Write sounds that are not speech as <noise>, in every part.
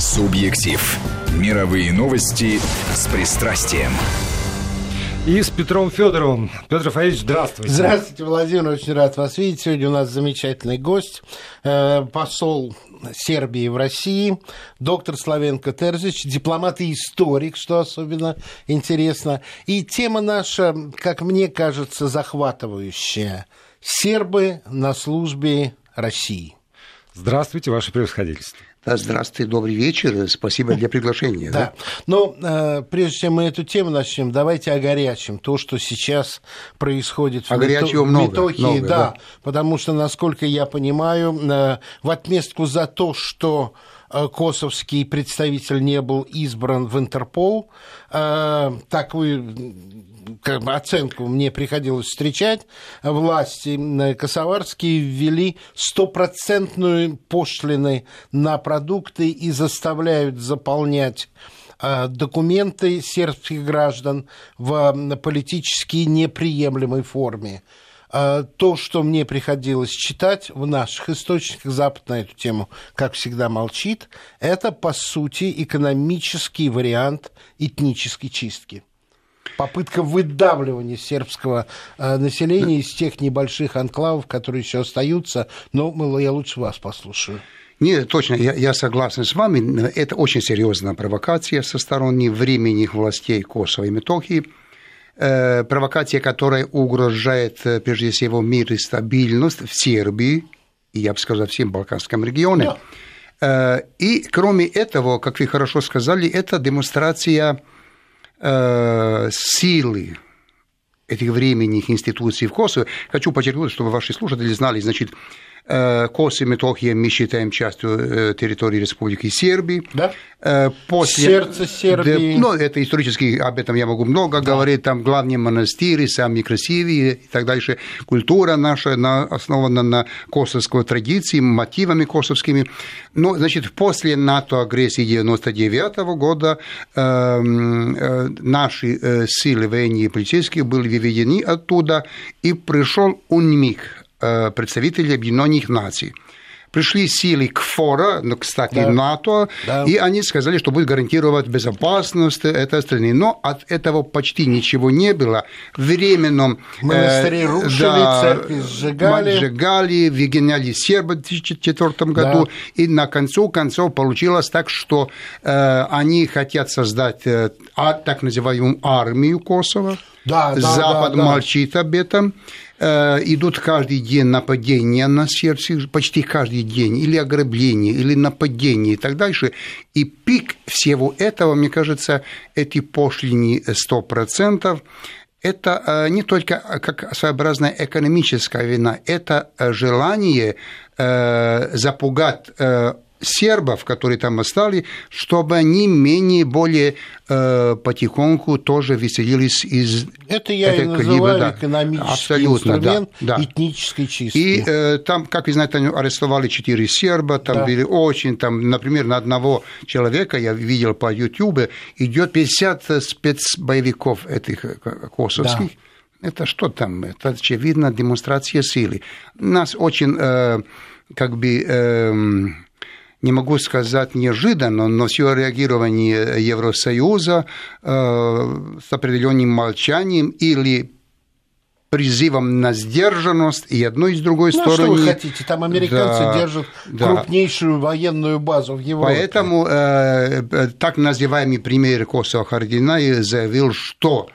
Субъектив. Мировые новости с пристрастием. И с Петром Федоровым. Петр Рафаэльевич, здравствуйте. Здравствуйте, Владимир. Очень рад вас видеть. Сегодня у нас замечательный гость, э, посол Сербии в России, доктор Славенко Терзич, дипломат и историк, что особенно интересно. И тема наша, как мне кажется, захватывающая. Сербы на службе России. Здравствуйте, ваше превосходительство. Да, здравствуйте, добрый вечер. Спасибо для приглашения. Да. Но э, прежде чем мы эту тему начнем, давайте о горячем. То, что сейчас происходит в, Мето... много, Метохии. Много, да, да, потому что, насколько я понимаю, э, в отместку за то, что э, косовский представитель не был избран в Интерпол, э, как бы оценку мне приходилось встречать, власти косоварские ввели стопроцентную пошлины на продукты и заставляют заполнять э, документы сербских граждан в политически неприемлемой форме. Э, то, что мне приходилось читать в наших источниках, Запад на эту тему, как всегда, молчит, это, по сути, экономический вариант этнической чистки попытка выдавливания сербского э, населения из тех небольших анклавов, которые еще остаются. Но я лучше вас послушаю. Нет, точно, я, я согласен с вами. Это очень серьезная провокация со стороны временных властей Косово и Метохии. Э, провокация, которая угрожает, э, прежде всего, мир и стабильность в Сербии, и, я бы сказал, всем Балканском регионе. Да. Э, и, кроме этого, как вы хорошо сказали, это демонстрация э, силы этих временных институций в Косово. Хочу подчеркнуть, чтобы ваши слушатели знали, значит, Кос и Метохия мы считаем частью э, территории Республики Сербии. Да? Э, после... Сердце Сербии. Ну, это исторически, об этом я могу много да. говорить, там главные монастыри, самые красивые и так дальше. Культура наша основана на косовской традиции, мотивами косовскими. Но, значит, после НАТО агрессии 99 года э, э, наши силы военные и полицейские были выведены оттуда, и пришел УНМИК, Э, представителей Объединенных Наций. Пришли силы КФОРа, ну, кстати, да. НАТО, да. и они сказали, что будет гарантировать безопасность этой страны. Но от этого почти ничего не было. Временном... Монастыри э, рушили, да, церкви сжигали. Сжигали, выгоняли сербы в 2004 году. Да. И на концу концов получилось так, что э, они хотят создать э, а, так называемую армию Косово. Да, Запад да, да, молчит об этом. Э, идут каждый день нападения на сердце, почти каждый день, или ограбление, или нападение и так дальше. И пик всего этого, мне кажется, эти пошлины 100%, это э, не только как своеобразная экономическая вина, это желание э, запугать сербов, которые там остались, чтобы они менее, более э, потихоньку тоже веселились из Это я и называю да. экономический Абсолютно, инструмент да, да. этнической чистки. И э, там, как вы знаете, арестовали четыре серба, там да. были очень, там, например, на одного человека, я видел по YouTube, идет 50 спецбоевиков этих э, косовских. Да. Это что там? Это, очевидно, демонстрация силы. Нас очень, э, как бы... Э, не могу сказать неожиданно, но все реагирование Евросоюза э, с определенным молчанием или призывом на сдержанность и одной и с другой ну, стороны. Что вы хотите? Там американцы да, держат да. крупнейшую военную базу в Европе. Поэтому э, э так называемый премьер Косово Хардинай заявил, что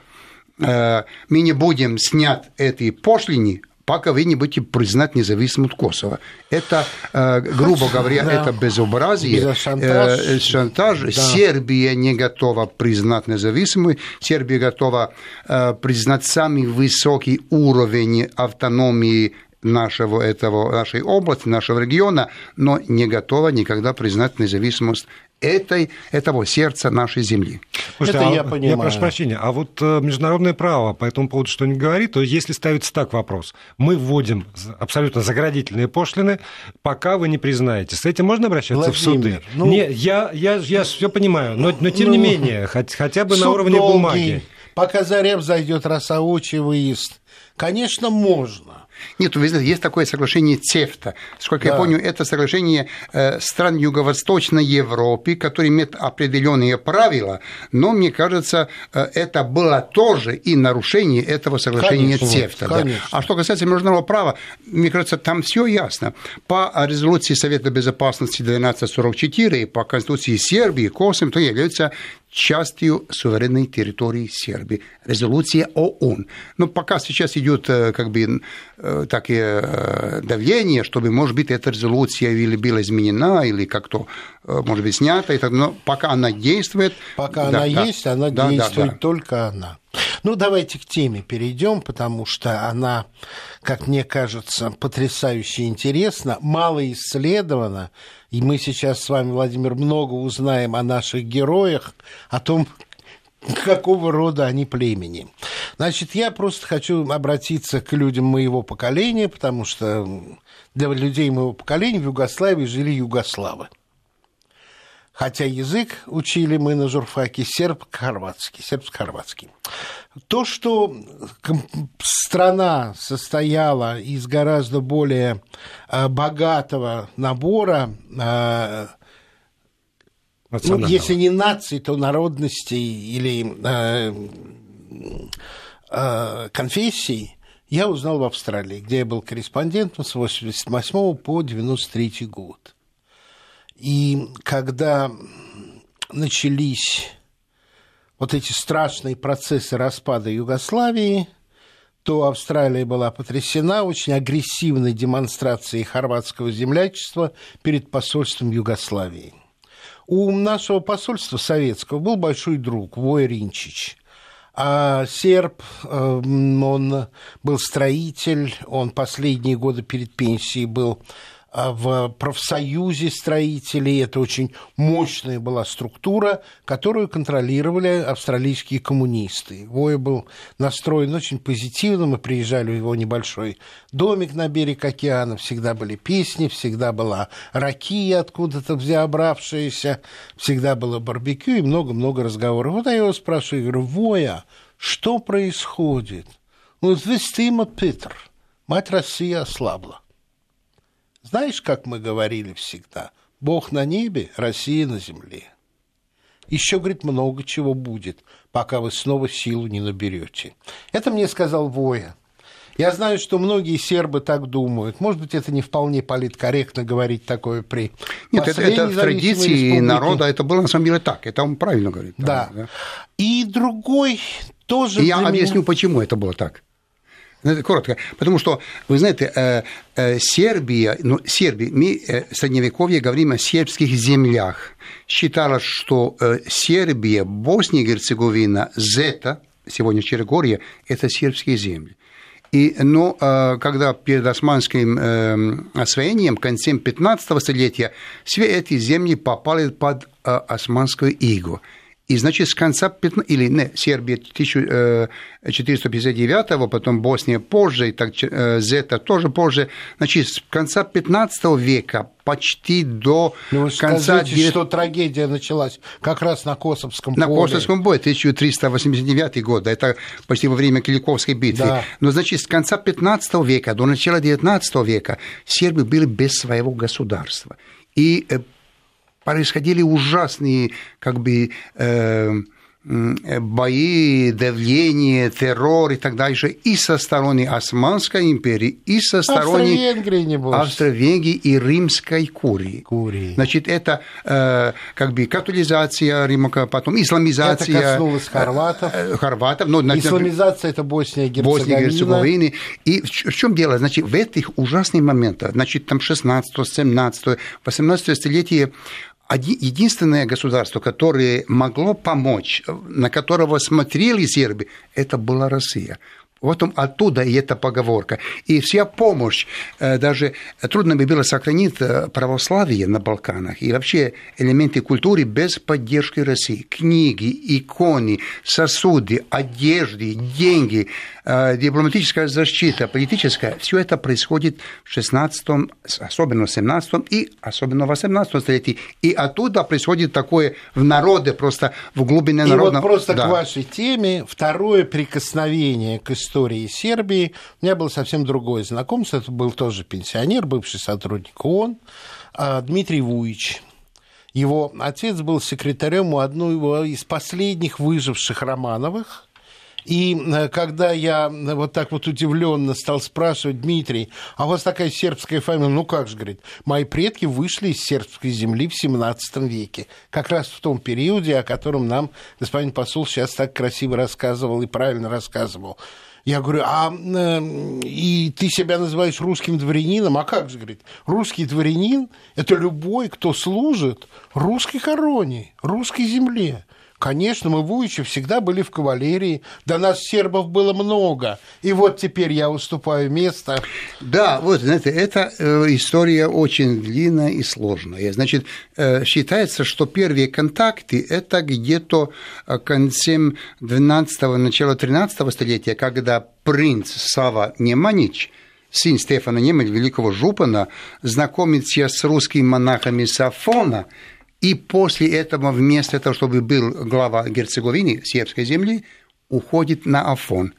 э, мы не будем снять эти пошлины, пока вы не будете признать независимость Косово. Это, э, грубо говоря, да. это безобразие, шантаж. Э, шантаж. Да. Сербия не готова признать независимость, Сербия готова э, признать самый высокий уровень автономии нашего, этого, нашей области, нашего региона, но не готова никогда признать независимость этой, этого сердца нашей земли. Слушайте, Это а, я понимаю. Я прошу прощения, а вот э, международное право по этому поводу что-нибудь говорит, то если ставится так вопрос, мы вводим абсолютно заградительные пошлины, пока вы не признаете, с этим можно обращаться Владимир, в суды? Ну, не, я, я, я все понимаю, но, но тем ну, не менее, хоть, хотя бы на уровне долгий, бумаги. Пока Зарев зайдет Росаучий выезд, конечно, можно. Нет, вы знаете, есть такое соглашение ЦЕФТА. Сколько да. я помню, это соглашение э, стран Юго-Восточной Европы, которые имеют определенные правила, но мне кажется, э, это было тоже и нарушение этого соглашения конечно, ЦЕФТА. Да. А что касается международного права, мне кажется, там все ясно. По резолюции Совета Безопасности 1244 и по Конституции Сербии, Косово, то является частью суверенной территории Сербии. Резолюция ООН. Но пока сейчас идет э, как бы э, такие э, давление, чтобы, может быть, эта резолюция или была изменена, или как-то, может быть, снята, но пока она действует. Пока да, она да, есть, она да, действует да, да. только она. Ну, давайте к теме перейдем, потому что она, как мне кажется, потрясающе интересна, мало исследована, и мы сейчас с вами, Владимир, много узнаем о наших героях, о том, <laughs> какого рода они племени. Значит, я просто хочу обратиться к людям моего поколения, потому что для людей моего поколения в Югославии жили югославы. Хотя язык учили мы на журфаке серб-хорватский, сербско-хорватский. То, что страна состояла из гораздо более э, богатого набора э, ну, если не наций, то народностей или э, э, конфессий, я узнал в Австралии, где я был корреспондентом с 88 по 93 год. И когда начались вот эти страшные процессы распада Югославии, то Австралия была потрясена очень агрессивной демонстрацией хорватского землячества перед посольством Югославии. У нашего посольства советского был большой друг Вой Ринчич. А серб, эм, он был строитель, он последние годы перед пенсией был в профсоюзе строителей. Это очень мощная была структура, которую контролировали австралийские коммунисты. Воя был настроен очень позитивно. Мы приезжали в его небольшой домик на берег океана. Всегда были песни, всегда была ракия откуда-то взябравшаяся, всегда было барбекю и много-много разговоров. Вот я его спрашиваю, говорю, Воя, что происходит? Он говорит, вестима Питер, мать России ослабла. Знаешь, как мы говорили всегда, Бог на небе, Россия на земле. Еще, говорит, много чего будет, пока вы снова силу не наберете. Это мне сказал Воя. Я знаю, что многие сербы так думают. Может быть, это не вполне политкорректно говорить такое при Нет, это, это в традиции республике. народа, это было на самом деле так, это он правильно говорит. Да. да. И другой тоже... И я объясню, меня... почему это было так. Ну, коротко. Потому что, вы знаете, э, э, Сербия, ну, Сербия, мы э, в Средневековье говорим о сербских землях. Считалось, что Сербия, Босния и Герцеговина, Зета, сегодня Черногория, это сербские земли. И, но когда перед османским э, освоением, концем 15 столетия, все эти земли попали под османскую игу. И, значит, с конца 15, или не, Сербия 1459, э, потом Босния позже, и так э, Зета тоже позже, значит, с конца 15 века почти до ну, конца... Скажите, 9... что трагедия началась как раз на Косовском на поле. На Косовском бое, 1389 год, это почти во время Киликовской битвы. Да. Но, значит, с конца 15 века до начала 19 века сербы были без своего государства. И э, происходили ужасные как бы э, бои, давление, террор и так дальше и со стороны Османской империи, и со стороны Австро-Венгрии и Римской Курии. Курии. Значит, это э, как бы католизация Рима, потом исламизация. Это коснулось хорватов. Э, хорватов. Но, Исламизация – это Босния и Герцеговина. Босния и Герцеговина. И в чем дело? Значит, в этих ужасных моментах, значит, там 16 17 18 столетие единственное государство, которое могло помочь, на которого смотрели сербы, это была Россия. Вот оттуда и эта поговорка. И вся помощь, э, даже трудно бы было сохранить э, православие на Балканах и вообще элементы культуры без поддержки России. Книги, иконы, сосуды, одежды, деньги, э, дипломатическая защита, политическая, все это происходит в 16 особенно в 17 и особенно в 18 столетии. И оттуда происходит такое в народе, просто в глубине народа. И вот просто да. к вашей теме второе прикосновение к истории истории Сербии. У меня было совсем другое знакомство. Это был тоже пенсионер, бывший сотрудник ООН, а, Дмитрий Вуич. Его отец был секретарем у одного из последних выживших Романовых, и э, когда я э, вот так вот удивленно стал спрашивать, Дмитрий, а у вас такая сербская фамилия? Ну как же, говорит, мои предки вышли из сербской земли в 17 веке. Как раз в том периоде, о котором нам господин посол сейчас так красиво рассказывал и правильно рассказывал. Я говорю, а э, и ты себя называешь русским дворянином? А как же, говорит, русский дворянин – это любой, кто служит русской короне, русской земле. Конечно, мы в Уиче всегда были в кавалерии, до нас сербов было много, и вот теперь я уступаю место. Да, вот, знаете, эта э, история очень длинная и сложная. Значит, э, считается, что первые контакты – это где-то э, концем 12-го, начала 13 столетия, когда принц Сава Неманич – сын Стефана Немель, великого Жупана, знакомится с русскими монахами Сафона, и после этого, вместо того, чтобы был глава Герцеговины, сербской земли, уходит на Афон.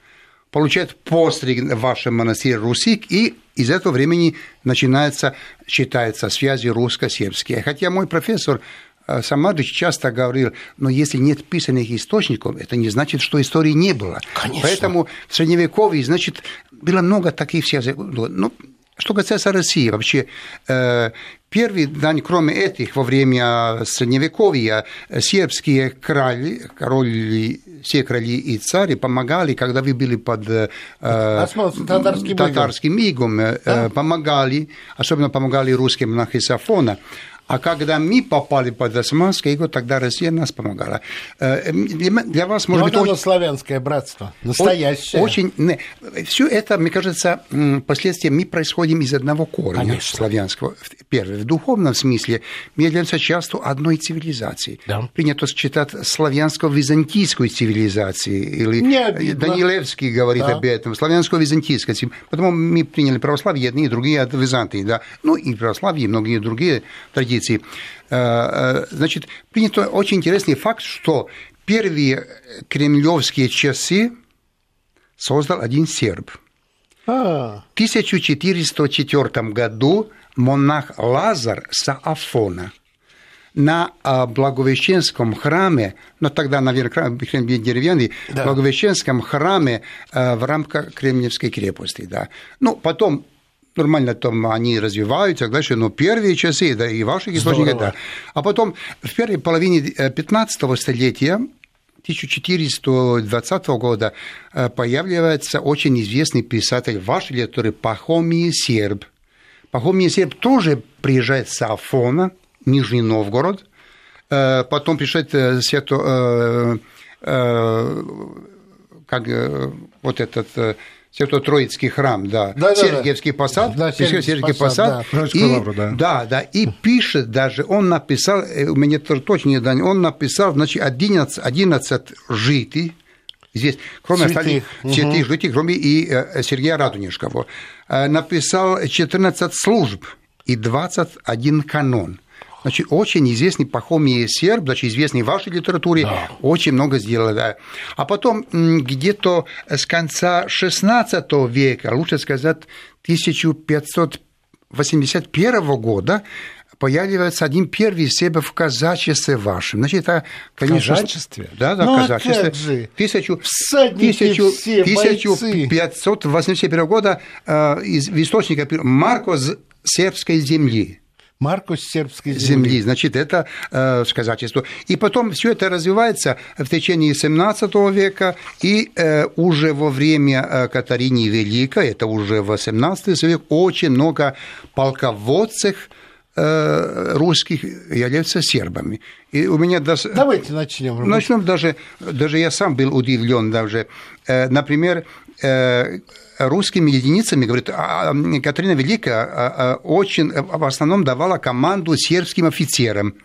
Получает постриг в вашем монастыре Русик, и из этого времени начинается, считается, связи русско-сербские. Хотя мой профессор э, Самадыч часто говорил, но если нет писанных источников, это не значит, что истории не было. Конечно. Поэтому в Средневековье, значит, было много таких связей. Ну, что касается России, вообще, э, первый день, кроме этих, во время Средневековья, сербские короли, короли, все короли и цари помогали, когда вы были под э, татарским, игом, э, да? помогали, особенно помогали русским монахи Сафона. А когда мы попали под Османское иго, тогда Россия нас помогала. Э, для вас, может Но быть, очень... славянское братство, настоящее. Очень... Все это, мне кажется, последствия мы происходим из одного корня Конечно. славянского. Первое, в духовном смысле мы являемся частью одной цивилизации. Да. Принято считать славянско-византийской цивилизацией. Или Не Данилевский говорит да. об этом. Славянско-византийской. Потому мы приняли православие, одни и другие от Византии. Да. Ну и православие, и многие другие традиции традиции. Э, э, значит, принято очень интересный факт, что первые кремлевские часы создал один серб. А. В 1404 году монах Лазар Саафона на а, Благовещенском храме, но тогда, наверное, храм деревянный, да. Благовещенском храме э, в рамках Кремлевской крепости. Да. Ну, потом нормально там они развиваются и так дальше, но первые часы, да, и ваших источников, да. А потом в первой половине 15 э, столетия 1420 года э, появляется очень известный писатель вашей литературы Пахомий Серб. Пахомий Серб тоже приезжает с Афона, Нижний Новгород, э, потом приезжает Свято, как вот этот Свято-Троицкий храм, да, да, Сергиевский да, посад, да, Сергиевский посад, да. И, лавру, да. да, да, и пишет даже, он написал, э, у меня тоже точно не дань, он написал, значит, 11, 11 житий, здесь, кроме святых. остальных святых угу. житий, кроме и э, Сергея Радонежского, э, написал 14 служб и 21 канон. Значит, очень известный Пахомий серб, значит, известный в вашей литературе, да. очень много сделал. Да. А потом где-то с конца XVI века, лучше сказать, 1581 года, появляется один первый себе в казачестве вашем. Значит, это, конечно... В казачестве? Да, да, ну, в казачестве. Же? Тысячу, тысячу, все, 1581 года э, из источника Маркос сербской земли. Маркус сербской земли. земли. Значит, это э, сказательство. И потом все это развивается в течение 17 века и э, уже во время э, Катарини Великой, это уже 18 век, очень много полководцев э, русских являются сербами. И у меня даже... Давайте начнем. Начнем даже, даже я сам был удивлен даже. Э, например, э, русскими единицами, говорит, а, а, Катерина Великая а, очень в основном давала команду сербским офицерам.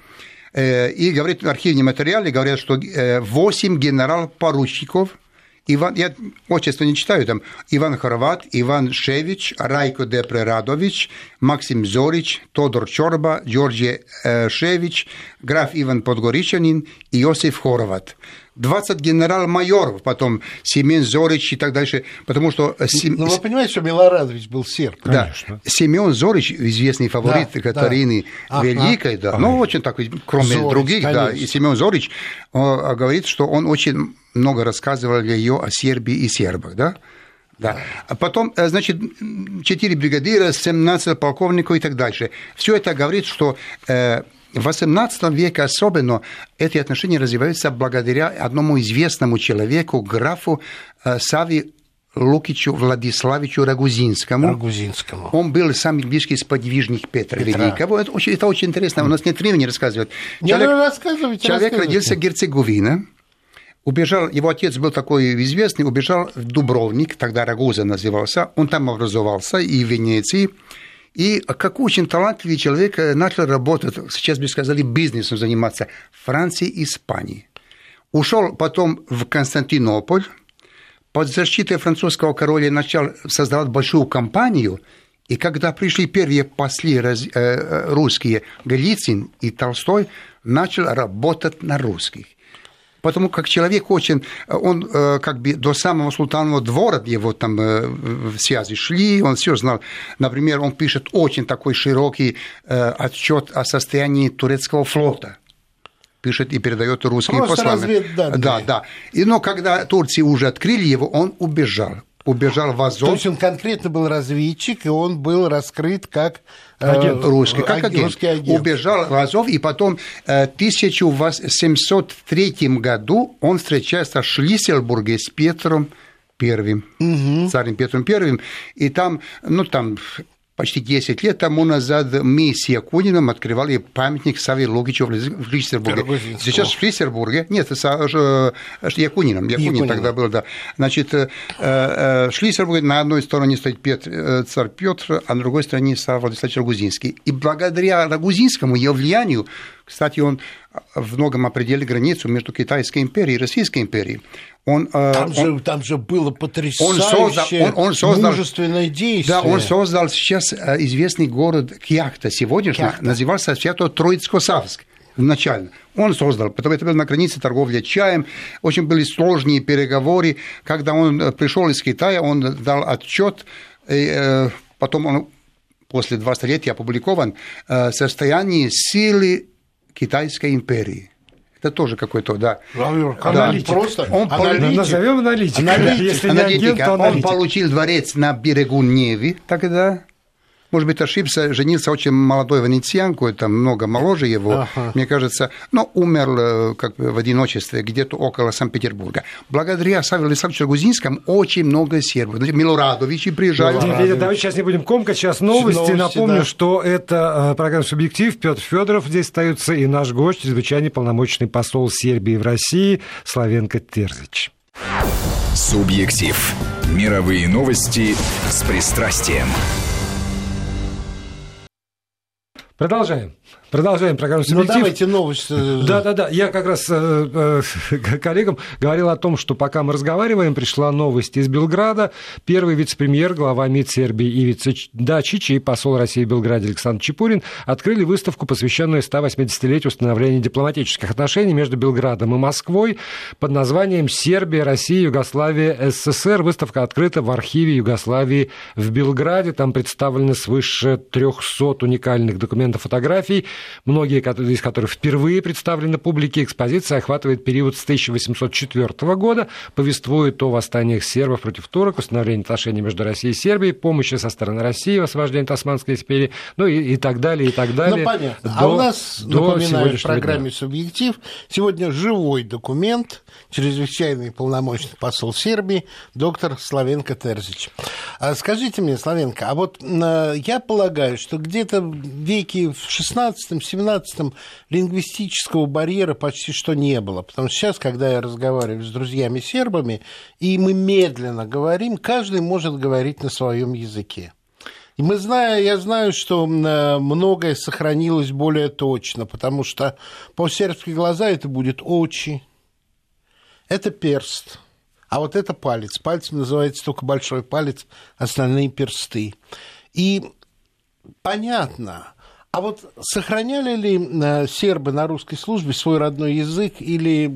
Э, и, говорит, в архивном материале говорят, что 8 э, генерал-поручиков, Иван, я отчество не читаю, там Иван Хорват, Иван Шевич, Райко Депрерадович, Максим Зорич, Тодор Чорба, э, Шевич, граф Иван Подгоричанин и Иосиф Хорват. 20 генерал-майоров, потом Семен Зорич и так дальше, потому что... Э, Сем... Ну, вы понимаете, что Милорадович был серб, конечно. Да. Семен Зорич, известный фаворит да, Катарины да. Великой, да, ну, очень такой, кроме Зорич, других, конечно. да, и Семен Зорич он говорит, что он очень много рассказывал для ее о Сербии и сербах, да? Да. А потом, э, значит, 4 бригадира, 17 полковников и так дальше. Все это говорит, что э, в XVIII веке особенно эти отношения развиваются благодаря одному известному человеку, графу э, Сави Лукичу Владиславичу Рагузинскому. Рагузинскому. Он был самый близкий сподвижник Петра, Петра. Великого. Это очень, это очень интересно. У нас нет времени рассказывать. Человек, Не, рассказывайте, человек родился в Герцеговине. Убежал, его отец был такой известный, убежал в Дубровник, тогда Рагуза назывался. Он там образовался и в Венеции. И как очень талантливый человек э, начал работать, сейчас бы сказали, бизнесом заниматься в Франции и Испании. Ушел потом в Константинополь, под защитой французского короля начал создавать большую компанию, и когда пришли первые послы э, русские, Голицын и Толстой, начал работать на русских потому как человек очень, он э, как бы до самого султанного двора его там э, в связи шли, он все знал. Например, он пишет очень такой широкий э, отчет о состоянии турецкого флота пишет и передает русским посланным. Да, да. И, но когда Турции уже открыли его, он убежал убежал в Азов. То есть он конкретно был разведчик, и он был раскрыт как э, агент русский, как агент. Русский агент. Убежал в Азов, и потом э, в 1703 году он встречается в Шлиссельбурге с Петром Первым, угу. царем Петром Первым, и там, ну там почти 10 лет тому назад мы с Якуниным открывали памятник Саве Логичу в Шлиссербурге. Сейчас в Шлиссербурге, нет, с Якунином, Якунин тогда был, да. Значит, э, э, в Шлиссербурге на одной стороне стоит Петр, э, царь Петр, а на другой стороне Савва Владиславович Рагузинский. И благодаря Рагузинскому, ее влиянию, кстати, он в многом определил границу между Китайской империей и Российской империей. Он, э, там, он, же, там же было потрясающее он создал, он, он создал, мужественное действие. Да, он создал сейчас э, известный город Кьяхта сегодняшний, Кьяхта. назывался Свято-Троицко-Савск изначально. Он создал, потом это было на границе торговли чаем, очень были сложные переговоры. Когда он э, пришел из Китая, он дал отчет, потом он после два столетия опубликован «Состояние силы Китайской империи». Это тоже какой-то, да. Аналитик. Да. Просто он аналитик. Назовем аналитик. аналитик. Если не агент, то аналитик. Он получил дворец на берегу Неви тогда может быть, ошибся, женился очень молодой венецианку, это много моложе его, ага. мне кажется, но умер э, как бы в одиночестве где-то около Санкт-Петербурга. Благодаря Савелу Александровичу Гузинскому очень много сербов. Милорадовичи приезжают. Милорадович. Давайте сейчас не будем комкать, сейчас новости. новости Напомню, да. что это э, программа «Субъектив». Петр Федоров здесь остается и наш гость, чрезвычайный полномочный посол Сербии в России Славенко Терзич. Субъектив. Мировые новости с пристрастием. Продолжаем. Продолжаем программу «Субъектив». Ну, давайте новости. <laughs> Да-да-да. Я как раз э, э, <laughs> коллегам говорил о том, что пока мы разговариваем, пришла новость из Белграда. Первый вице-премьер, глава МИД Сербии Ивица Дачич и посол России в Белграде Александр Чепурин открыли выставку, посвященную 180-летию установления дипломатических отношений между Белградом и Москвой под названием «Сербия, Россия, Югославия, СССР». Выставка открыта в архиве Югославии в Белграде. Там представлены свыше 300 уникальных документов, фотографий – многие из которых впервые представлены публике. Экспозиция охватывает период с 1804 года, повествует о восстаниях сербов против турок, установлении отношений между Россией и Сербией, помощи со стороны России в освобождении Османской империи, ну и, и так далее, и так далее. Ну, понятно. До, а у нас, до напоминаю, в программе дня. «Субъектив» сегодня живой документ, чрезвычайный полномочный посол Сербии, доктор Славенко Терзич. А скажите мне, Славенко, а вот я полагаю, что где-то в веке в 16 16-17 лингвистического барьера почти что не было. Потому что сейчас, когда я разговариваю с друзьями-сербами, и мы медленно говорим, каждый может говорить на своем языке. И мы знаем, я знаю, что многое сохранилось более точно, потому что по-сербски глаза это будет очи, это перст, а вот это палец. Пальцем называется только большой палец, остальные персты. И понятно, А вот сохраняли ли э, сербы на русской службе свой родной язык или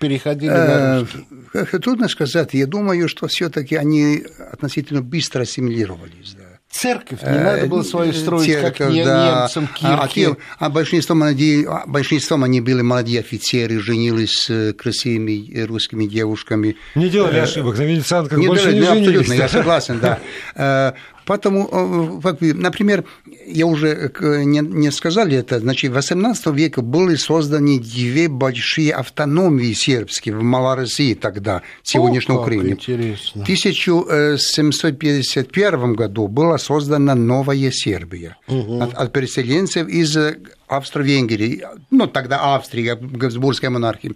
переходили на русский? Трудно сказать. Я думаю, что все-таки они относительно быстро ассимилировались. Да. Церковь, не надо было свою строить, Церковь, как да. немцам, кирки. А, а большинством, они, большинством они были молодые офицеры, женились с красивыми русскими девушками. Не делали ошибок, на венецианках не больше делали, не, не Абсолютно, я согласен, да. <laughs> Поэтому, э, например, я уже не, не сказали это, значит, в 18 веке были созданы две большие автономии сербские в Малороссии тогда, сегодняшней Украине. Интересно. В 1751 году была создана новая Сербия угу. от, от переселенцев из Австро-Венгрии, ну, тогда Австрия, Габсбургская монархия.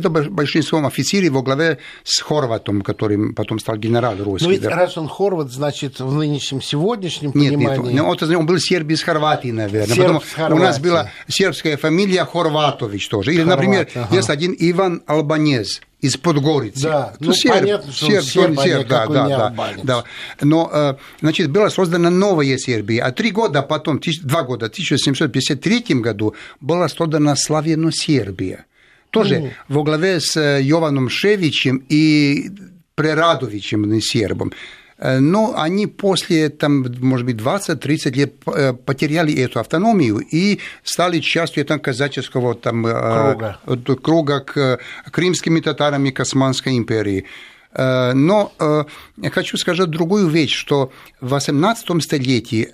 Это большинством офицеров во главе с Хорватом, который потом стал генерал русский. Но ведь да. раз он Хорват, значит, в нынешнем сегодняшнем нет, понимании... Нет, он, он был серб из Хорватии, наверное. Серб Потом Хорватии. у нас была сербская фамилия Хорватович тоже. Или, Хорват, например, ага. есть один Иван Албанез из Подгорицы. Да, ну, серб, понятно, что серб, серб, он серб, да, да, да, да. Но, э, значит, была создана новая Сербия, а три года потом, два года, в 1753 году, была создана Славяно-Сербия тоже mm. во главе с э, Йованом Шевичем и Прерадовичем, сербом. Э, но они после, там, может быть, 20-30 лет э, потеряли эту автономию и стали частью там, казаческого там, круга. круга к крымскими татарами, к Османской империи. Но я хочу сказать другую вещь, что в 18 столетии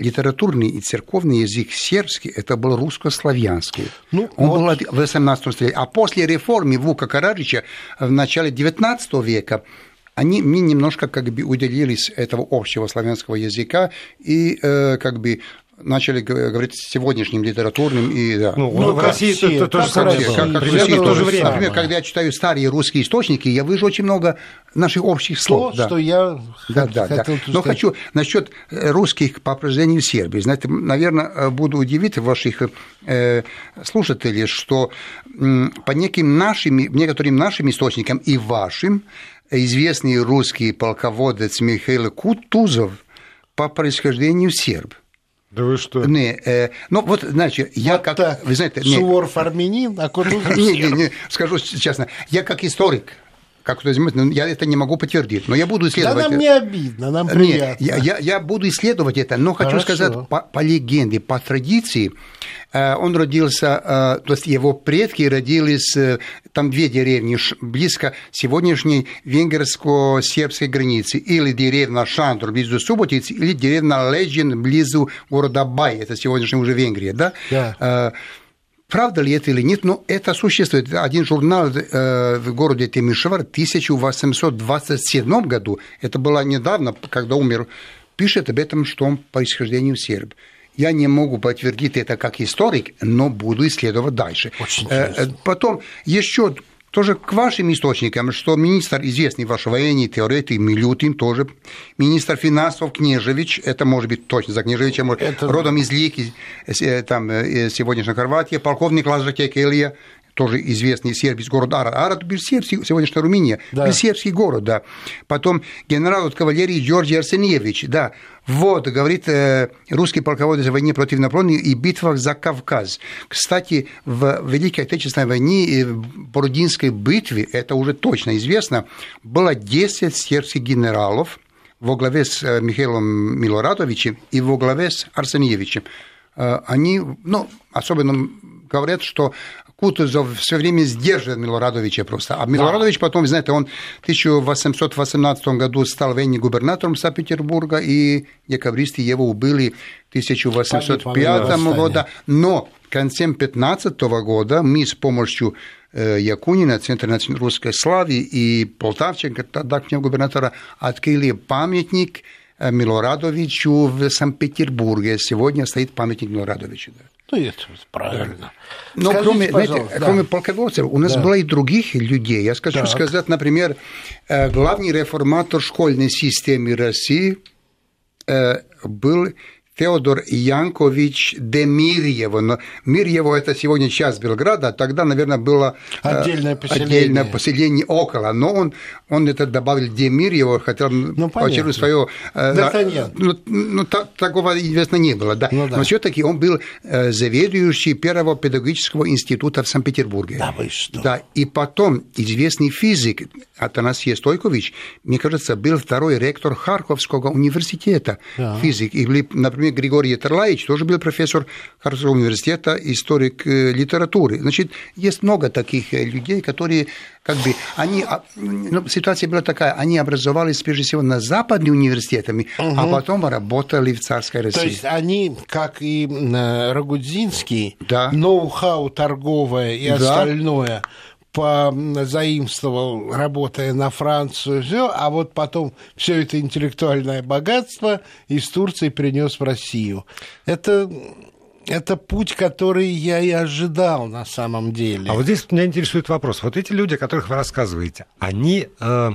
литературный и церковный язык сербский это был русско-славянский. Ну, Он вот... был в 18 столетии. А после реформы Вука Караджича в начале 19 века они мне немножко как бы уделились этого общего славянского языка и э, как бы начали говорить сегодняшним литературным и да. Ну, ну в России это, это то же самое, как, как в России в то же время. Например, когда я читаю старые русские источники, я вижу очень много наших общих слов. То, да. что я да, да, хотел да. Но хочу насчет э, русских по определению Сербии. Знаете, наверное, э, буду удивить ваших э, слушателей, что по неким нашим, некоторым нашим источникам и вашим известный русский полководец Михаил Кутузов по происхождению серб. Да вы что? Не, э, ну вот, значит, я вот как... Так, вы знаете, не, Суворов армянин, а Кутузов <laughs> не, не, не, скажу честно, я как историк, как кто ну, я это не могу подтвердить, но я буду исследовать. Да нам не обидно, нам приятно. Нет, я, я, я буду исследовать это, но хочу Хорошо. сказать по, по легенде, по традиции, э, он родился, э, то есть его предки родились, э, там две деревни близко сегодняшней венгерско-сербской границы, или деревня Шандр близу Суботицы, или деревня Леджин близу города Бай, это сегодняшняя уже Венгрия, да? Да. Правда ли это или нет, но это существует. Один журнал э, в городе Темишевар в 1827 году, это было недавно, когда умер, пишет об этом, что он по происхождению серб. Я не могу подтвердить это как историк, но буду исследовать дальше. Очень э, интересно. Потом еще тоже к вашим источникам, что министр, известный ваш военный теоретик Милютин, тоже. Министр финансов Кнежевич, это может быть точно за Кнежевичем, это... родом из Лики, э, там, э, сегодняшняя Хорватия, полковник Лазарек Илья, тоже известный сербский город Арат. Арат был сербский, сегодняшняя Румыния, да. был сербский город, да. Потом генерал от кавалерии Георгий Арсеньевич, да. Вот, говорит э, русский полководец в войне против Наполеона и битвах за Кавказ. Кстати, в Великой Отечественной войне, и в Бородинской битве, это уже точно известно, было 10 сербских генералов во главе с э, Михаилом Милорадовичем и во главе с Арсеньевичем. Э, они, ну, особенно говорят, что Кутузов все время сдерживает Милорадовича просто. А Милорадович да. потом, знаете, он в 1818 году стал военным губернатором Санкт-Петербурга, и декабристы его убили в 1805 году. Но в конце 15 года мы с помощью э, Якунина, Центра русской славы и Полтавченко, тогда губернатора, открыли памятник э, Милорадовичу в Санкт-Петербурге. Сегодня стоит памятник Милорадовичу. Да. Ну, это правильно. Но Скажите, кроме, знаете, да. кроме полководцев, у нас да. было и других людей. Я скажу так. сказать, например, э, главный реформатор школьной системы России э, был в Теодор Янкович Демирьево. Но Мирьево это сегодня часть Белграда, а тогда, наверное, было отдельное поселение, отдельное поселение около. Но он, он это добавил Демирьево, хотел ну, подчеркнуть свое... Ну, ну, такого известно не было, да. Ну, да. Но все таки он был заведующий первого педагогического института в Санкт-Петербурге. Да, вы что? Да, и потом известный физик Атанасий Стойкович, мне кажется, был второй ректор Харьковского университета, да. физик. Или, например, Григорий Терлаевич тоже был профессор Харьковского университета, историк э, литературы. Значит, есть много таких э, людей, которые как бы, они, а, ну, ситуация была такая, они образовались прежде всего на западных университетами, угу. а потом работали в царской России. То есть они, как и Рагудзинский, да. ноу-хау торговое и да. остальное позаимствовал, работая на Францию, все, а вот потом все это интеллектуальное богатство из Турции принес в Россию. Это это путь, который я и ожидал на самом деле. А вот здесь меня интересует вопрос. Вот эти люди, о которых вы рассказываете, они э,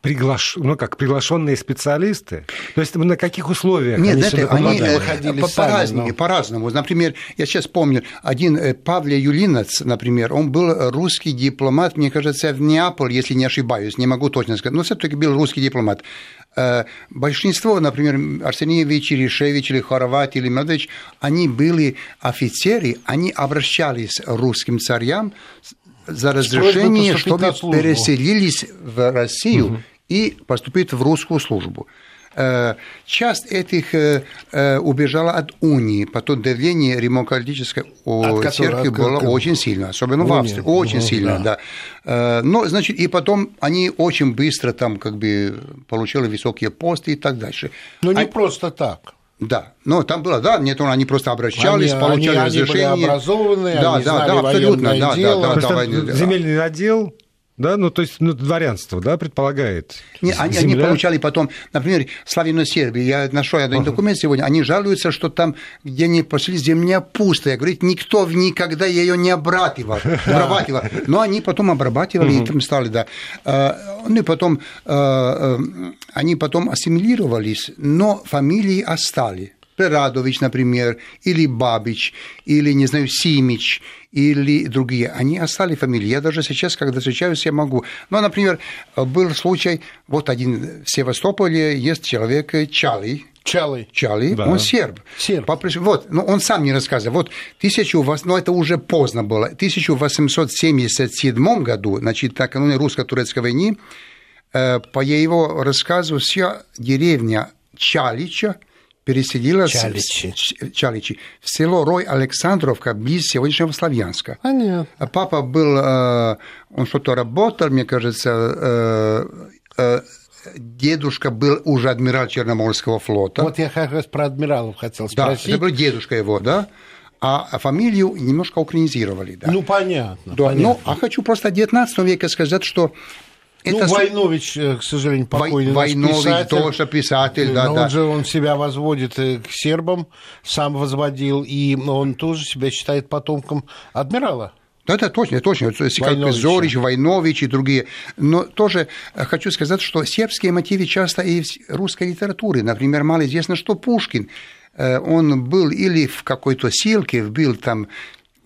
приглаш... ну, как приглашенные специалисты? То есть на каких условиях Нет, они это, сюда они э, по, по-разному, но... по-разному. Например, я сейчас помню, один э, Павел Юлинец, например, он был русский дипломат, мне кажется, в Неаполе, если не ошибаюсь, не могу точно сказать, но все-таки был русский дипломат. Э, большинство, например, Арсеньевич, Решевич или Хорват или Медович, они были офицеры, они обращались к русским царям за разрешение, чтобы переселились в Россию угу. и поступить в русскую службу. Э, часть этих э, э, убежала от унии, потом давление ремократической церкви было очень сильно, особенно в Австрии, очень сильно, да. да. Но, значит, и потом они очень быстро там как бы получили высокие посты и так дальше. Но не а... просто так. Да, но там было, да, нет, они просто обращались, они, получали они, разрешение. Они были образованные, да, они да, знали да, абсолютно, да, дело. да, да, да, да, земельный отдел да, ну то есть ну, дворянство, да, предполагает. Не, они, они получали потом, например, славяно Сербии, я нашел один ага. документ сегодня, они жалуются, что там, где они пошли, земля пустая, говорит, никто никогда ее не обрабатывал, <laughs> обрабатывал. но они потом обрабатывали и там стали, да. Ну и потом, э, э, они потом ассимилировались, но фамилии остались. Прерадович, например, или Бабич, или, не знаю, Симич, или другие, они оставили фамилии. Я даже сейчас, когда встречаюсь, я могу. Ну, например, был случай, вот один в Севастополе есть человек Чалый, Чалы. Чалы, да. он серб. Серб. Вот, но он сам не рассказывал. Вот, тысячу, но это уже поздно было. В 1877 году, значит, накануне русско-турецкой войны, э, по его рассказу, вся деревня Чалича переселила Чаличи. С, Чаличи, в село Рой Александровка, близ сегодняшнего Славянска. Понятно. Папа был, э, он что-то работал, мне кажется, э, э, дедушка был уже адмирал Черноморского флота. Вот я как раз про адмиралов хотел спросить. Да, это был дедушка его, да? а фамилию немножко украинизировали. Да. Ну, понятно. Да, понятно. Ну, а хочу просто 19 века сказать, что ну, это... Войнович, э, к сожалению, покойный Войнович писатель, тоже писатель, да, но да. Он же он себя возводит э, к сербам, сам возводил, и он тоже себя считает потомком адмирала. Да, да, точно, точно. Как Зорич, Войнович и другие. Но тоже э, хочу сказать, что сербские мотивы часто и в русской литературе. Например, мало известно, что Пушкин он был или в какой-то ссылке, был там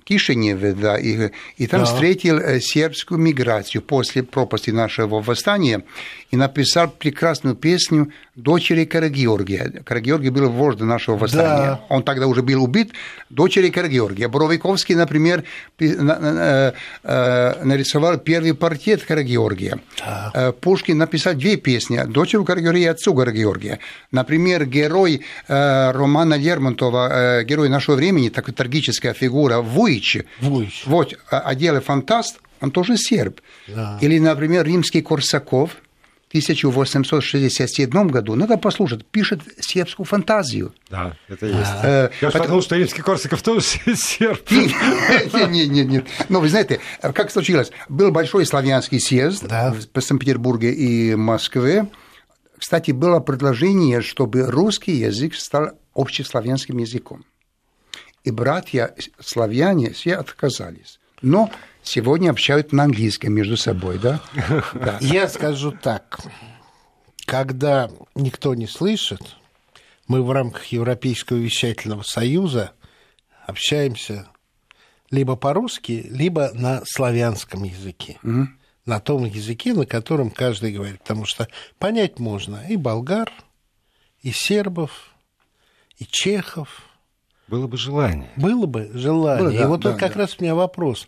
Кишиневе, да, и, и там да. встретил э, сербскую миграцию после пропасти нашего восстания и написал прекрасную песню «Дочери Карагеоргия». Карагеоргий был вождь нашего восстания. Да. Он тогда уже был убит. «Дочери Карагеоргия». Боровиковский, например, э, э, нарисовал первый портрет Карагеоргия. Да. Пушкин написал две песни «Дочеру Карагеоргия» и «Отцу Карагеоргия». Например, герой романа Лермонтова, герой нашего времени, такая трагическая фигура, Вуй, Вуйчи. Вуйч. Вот, Аделе Фантаст, он тоже серб. Да. Или, например, римский Корсаков 1867 году, надо послушать, пишет сербскую фантазию. Да, это есть. А, Я потому... подумал, что римский Корсаков тоже <laughs> серб. Нет, нет, нет. Но вы знаете, как случилось? Был большой славянский съезд да. в Санкт-Петербурге и Москве. Кстати, было предложение, чтобы русский язык стал общеславянским языком и братья-славяне все отказались. Но сегодня общаются на английском между собой, <laughs> да? Я скажу так. Когда никто не слышит, мы в рамках Европейского вещательного союза общаемся либо по-русски, либо на славянском языке. Угу. На том языке, на котором каждый говорит. Потому что понять можно и болгар, и сербов, и чехов. Было бы желание. Было бы желание. Было, да, и вот да, тут как да. раз у меня вопрос.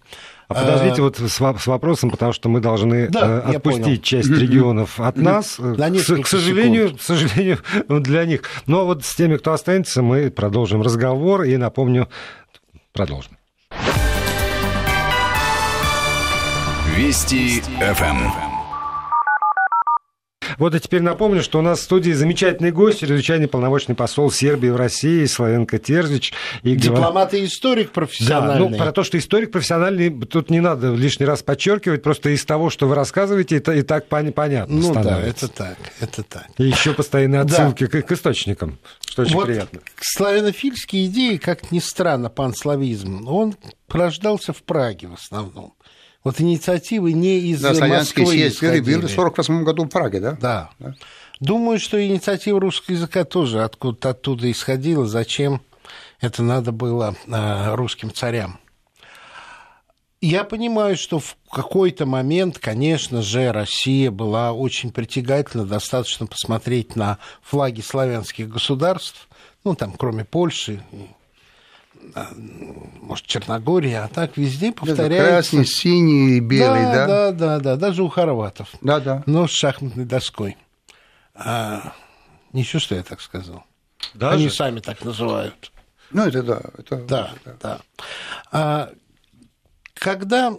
А подождите а, вот с, с вопросом, потому что мы должны да, э, отпустить часть регионов от нас. На к, к сожалению, к сожалению, <laughs> для них. Но вот с теми, кто останется, мы продолжим разговор и напомню, продолжим. Вести ФМ. Вот и теперь напомню, что у нас в студии замечательный гость, чрезвычайный полномочный посол Сербии в России Славенко Терзич. И Дипломат и историк профессиональный. Да, ну, про то, что историк профессиональный, тут не надо лишний раз подчеркивать, просто из того, что вы рассказываете, это и так понятно Ну становится. да, это так, это так. И еще постоянные отсылки да. к, к источникам, что очень вот приятно. Славянофильские идеи, как ни странно, панславизм, он порождался в Праге в основном. Вот инициативы не из да, Москвы съезд в 1948 году в Праге, да? да? Да. Думаю, что инициатива русского языка тоже откуда-то оттуда исходила. Зачем это надо было э, русским царям? Я понимаю, что в какой-то момент, конечно же, Россия была очень притягательна. Достаточно посмотреть на флаги славянских государств, ну, там, кроме Польши, может, Черногория, а так везде повторяется. Красный, синий и белый, да? Да, да, да, да, даже у хорватов. Да, да. Но с шахматной доской. А, ничего, что я так сказал. Даже? Они сами так называют. Ну, это да. Это, да, это, да. А, когда,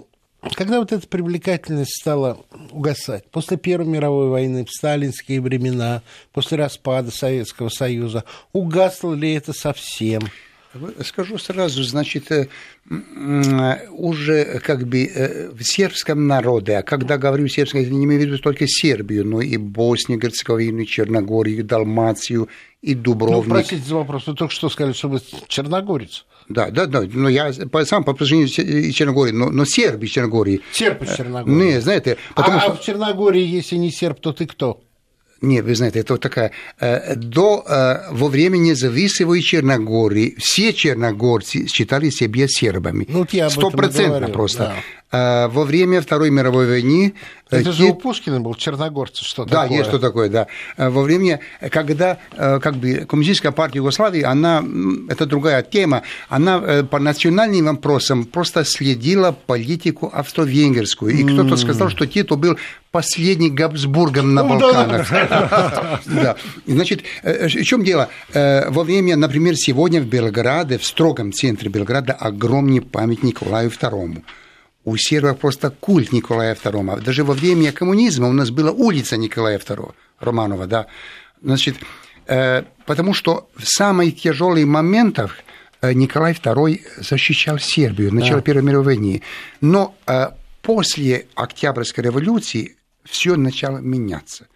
когда вот эта привлекательность стала угасать, после Первой мировой войны, в сталинские времена, после распада Советского Союза, угасло ли это совсем? Скажу сразу, значит, э, уже как бы э, в сербском народе, а когда говорю сербском, я не имею в виду только Сербию, но и Боснию, Герцеговину, Черногорию, Далмацию и Дубровник. Ну, простите за вопрос, вы только что сказали, что вы черногорец. Да, да, да, но я сам по положению Черногории, но, но серб из Черногории. Серб из Черногории. Не, знаете, потому а, что... а в Черногории, если не серб, то ты кто? Не, вы знаете, это вот такая... Э, до, э, во время независимой Черногории все черногорцы считали себя сербами. Ну, Стопроцентно просто. Да. А, во время Второй мировой войны... Э, Это же у Пушкина был черногорцы, что да, такое. Да, есть что такое, да. А, во время, когда как бы, Коммунистическая партия Югославии, она, это другая тема, она э, по национальным вопросам просто следила политику австро-венгерскую. И кто-то сказал, что Тито был последний Габсбургом на ну Балканах. <laughs> Да. Значит, э, в чем дело? Во время, например, сегодня в Белграде, в строгом центре Белграда, огромный памятник Николаю II у сербов просто культ Николая II. Даже во время коммунизма у нас была улица Николая II, Романова, да. Значит, э, потому что в самых тяжелых моментах э, Николай II защищал Сербию, начало да. Первой мировой войны. Но э, после Октябрьской революции все начало меняться.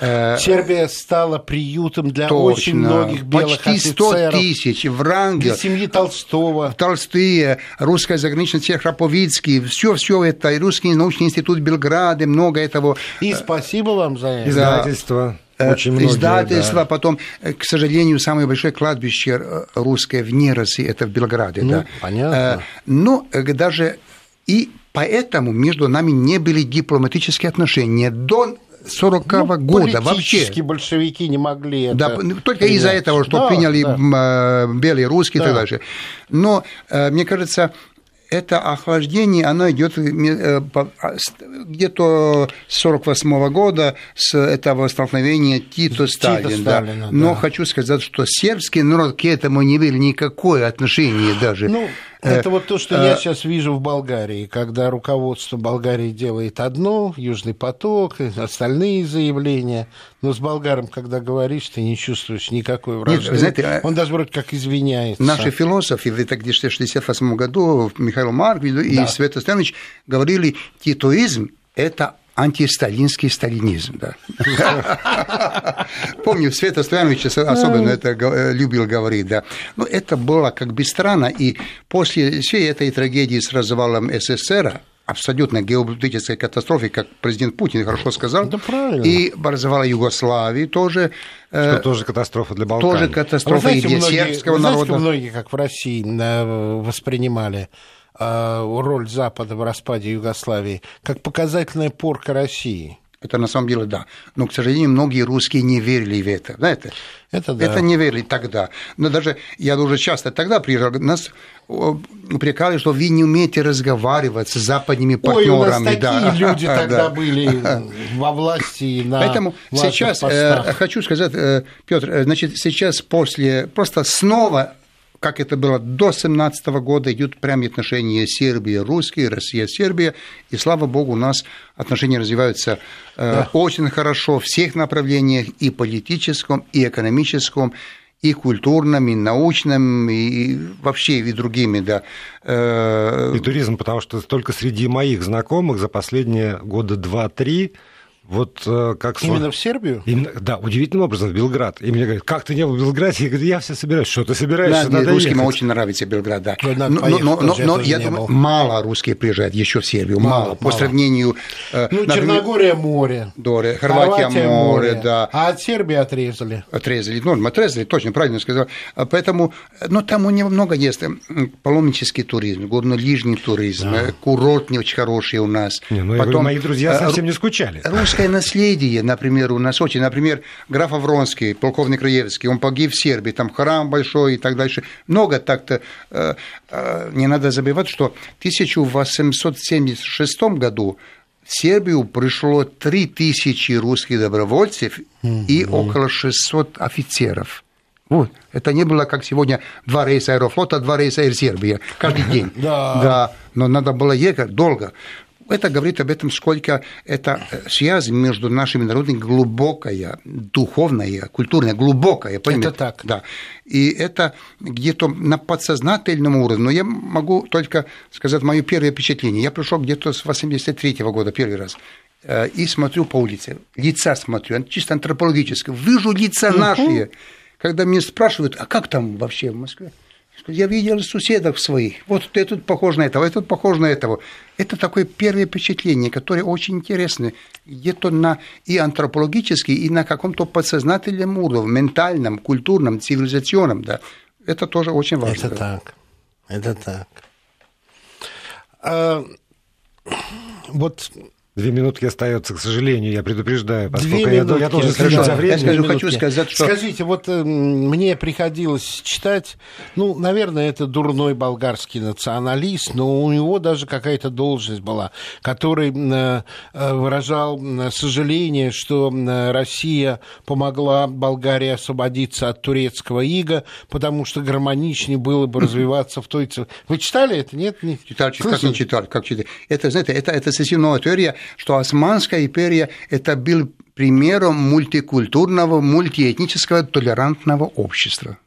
Э, Сербия стала приютом для Точно. очень многих белых Почти 100 офицеров. тысяч в ранге. Для семьи Толстого. Толстые, русская заграничная цех Раповицкий, все, все это, и Русский научный институт Белграда, много этого. И спасибо вам за это. Издательство. Э, Очень многие, издательство, да. потом, э, к сожалению, самое большое кладбище русское в Неросе, это в Белграде. Ну, да. понятно. Но даже и поэтому между нами не были дипломатические отношения до 40 -го ну, года вообще. большевики не могли это Да, только из-за этого, что да, приняли да. белые русские да. и так дальше. Но, э, мне кажется, это охлаждение, оно идет э, а, где-то с 48 года, с этого столкновения Тито-Сталин. Тито да. да. Но хочу сказать, что сербский народ к этому не имел никакое отношение даже. Ну, это вот то, что я сейчас э, вижу в Болгарии, когда руководство Болгарии делает одно, Южный поток, остальные заявления, но с болгаром, когда говоришь, ты не чувствуешь никакой вражды. Нет, знаете, а Он даже вроде как извиняется. Наши философы в где-то в 68 году Михаил Марк и да. Света Станович говорили, титоизм – это антисталинский сталинизм. Да. Помню, Света Стоянович особенно это э, любил говорить. Да. Но это было как бы странно, и после всей этой трагедии с развалом СССР, абсолютно геополитической катастрофе, как президент Путин хорошо сказал. Да правильно. И образовала Югославию тоже. Э, Что тоже катастрофа для Балкан. Тоже катастрофа знаете, и для многие, сербского знаете, народа. многие, как в России, воспринимали роль Запада в распаде Югославии как показательная порка России. Это на самом деле да. Но, к сожалению, многие русские не верили в это. Знаете? Это, да. это не верили тогда. Но даже я уже часто тогда приезжал, нас упрекали, что вы не умеете разговаривать с западными партнерами. Ой, у нас такие <laughs> да. люди тогда были <laughs> во власти на Поэтому сейчас э, хочу сказать, э, Петр, э, значит, сейчас после просто снова как это было до 17 года, идут прямые отношения Сербия, русские, Россия, Сербия, и слава богу, у нас отношения развиваются э, да. очень хорошо в всех направлениях, и политическом, и экономическом, и культурном, и научном, и вообще и другими, да. Э, и туризм, потому что только среди моих знакомых за последние года два-три вот э, как Именно в Сербию? Именно, да, удивительным образом в Белград. И мне говорят, как ты не был в Белграде? Я говорю, я все собираюсь. Что ты собираешься? Да, Надо русским ехать. очень нравится Белград, да. Но, но, но, но, но я думаю, был. мало русские приезжают еще в Сербию, мало. мало по мало. сравнению... Э, ну, например, Черногория море. Доре, Хорватия, Хорватия море, море, да. А от Сербии отрезали. Отрезали, ну, отрезали, точно, правильно сказал. А поэтому, ну, там у него много есть. Паломнический туризм, горно-лижний туризм, да. курортный очень хороший у нас. Не, ну, Потом, говорю, мои друзья э, совсем не скучали. Русское наследие например, у нас очень, например, граф Авронский, полковник Раевский, он погиб в Сербии, там храм большой и так дальше. Много так-то. Э, э, не надо забывать, что в 1876 году в Сербию пришло 3000 русских добровольцев и около 600 офицеров. Вот. Это не было, как сегодня, два рейса Аэрофлота, два рейса Air Сербия каждый <laughs> день. Да. да. Но надо было ехать долго. Это говорит об этом, сколько эта э, связь между нашими народами глубокая, духовная, культурная, глубокая. Понимаете? Это так. Да. И это где-то на подсознательном уровне. Но я могу только сказать мое первое впечатление. Я пришел где-то с 83 -го года первый раз э, и смотрю по улице, лица смотрю, чисто антропологически, вижу лица наши. Когда меня спрашивают, а как там вообще в Москве? Я видел соседов своих. Вот этот похож на этого, этот похож на этого. Это такое первое впечатление, которое очень интересно. Где-то на и антропологически, и на каком-то подсознательном уровне, ментальном, культурном, цивилизационном. Да. Это тоже очень важно. Это так. Это так. А, вот Две минутки остается, к сожалению, я предупреждаю, поскольку Две я, минутки, я должен следить за временем. Я скажу, хочу сказать, что... Скажите, вот э, мне приходилось читать, ну, наверное, это дурной болгарский националист, но у него даже какая-то должность была, который э, э выражал сожаление, что Россия помогла Болгарии освободиться от турецкого ига, потому что гармоничнее было бы развиваться в той... Вы читали это? Нет? Не... Читал, как не читал, как читали. Это, знаете, это, это совсем новая теория, что Османская империя – это был примером мультикультурного, мультиэтнического, толерантного общества.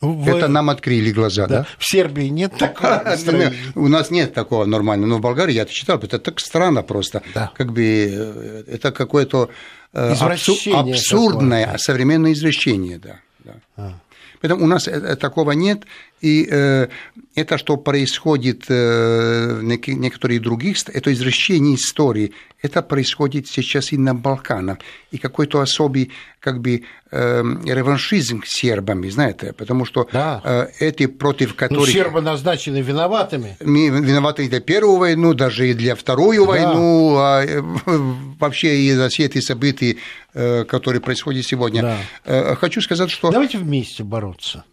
Вы... Это нам открыли глаза, да? да? В Сербии нет такого. <laughs> У нас нет такого нормально, но в Болгарии я это читал, это так странно просто. Да. Как бы э, это какое-то э, абсурдное современное извращение, да. да. А. Поэтому у нас э, такого нет, и э, это, что происходит э, в некоторых других, это извращение истории, это происходит сейчас и на Балканах, и какой-то особый как бы э, реваншизм с сербами, знаете, потому что да. э, эти против ну, которых... Ну, сербы назначены виноватыми. Виноваты и для первую войну, даже и для вторую да. войну, а вообще и за все эти события, которые происходят сегодня. Да. Хочу сказать, что... Давайте вместе бороться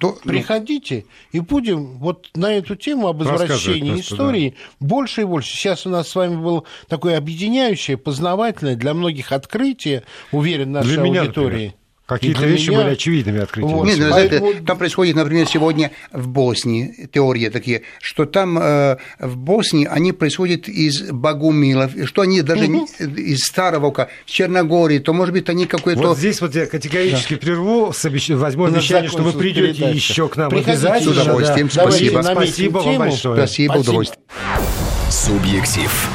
то ну, приходите и будем вот на эту тему об извращении истории да. больше и больше. Сейчас у нас с вами было такое объединяющее, познавательное для многих открытие, уверен, нашей для аудитории. Меня, Какие-то вещи меня... были очевидными открытиями. Вот, Нет, ну, Поэтому... знаете, там происходит, например, сегодня в Боснии теории такие, что там э, в Боснии они происходят из богумилов, что они даже угу. из старого в Черногории, то, может быть, они какой-то... Вот здесь вот я категорически да. прерву, обещ... возьму обещание, что вы придете еще к нам Приходите, обязательно. С удовольствием, да. спасибо. Спасибо вам большое. Спасибо, спасибо. удовольствие. Субъектив.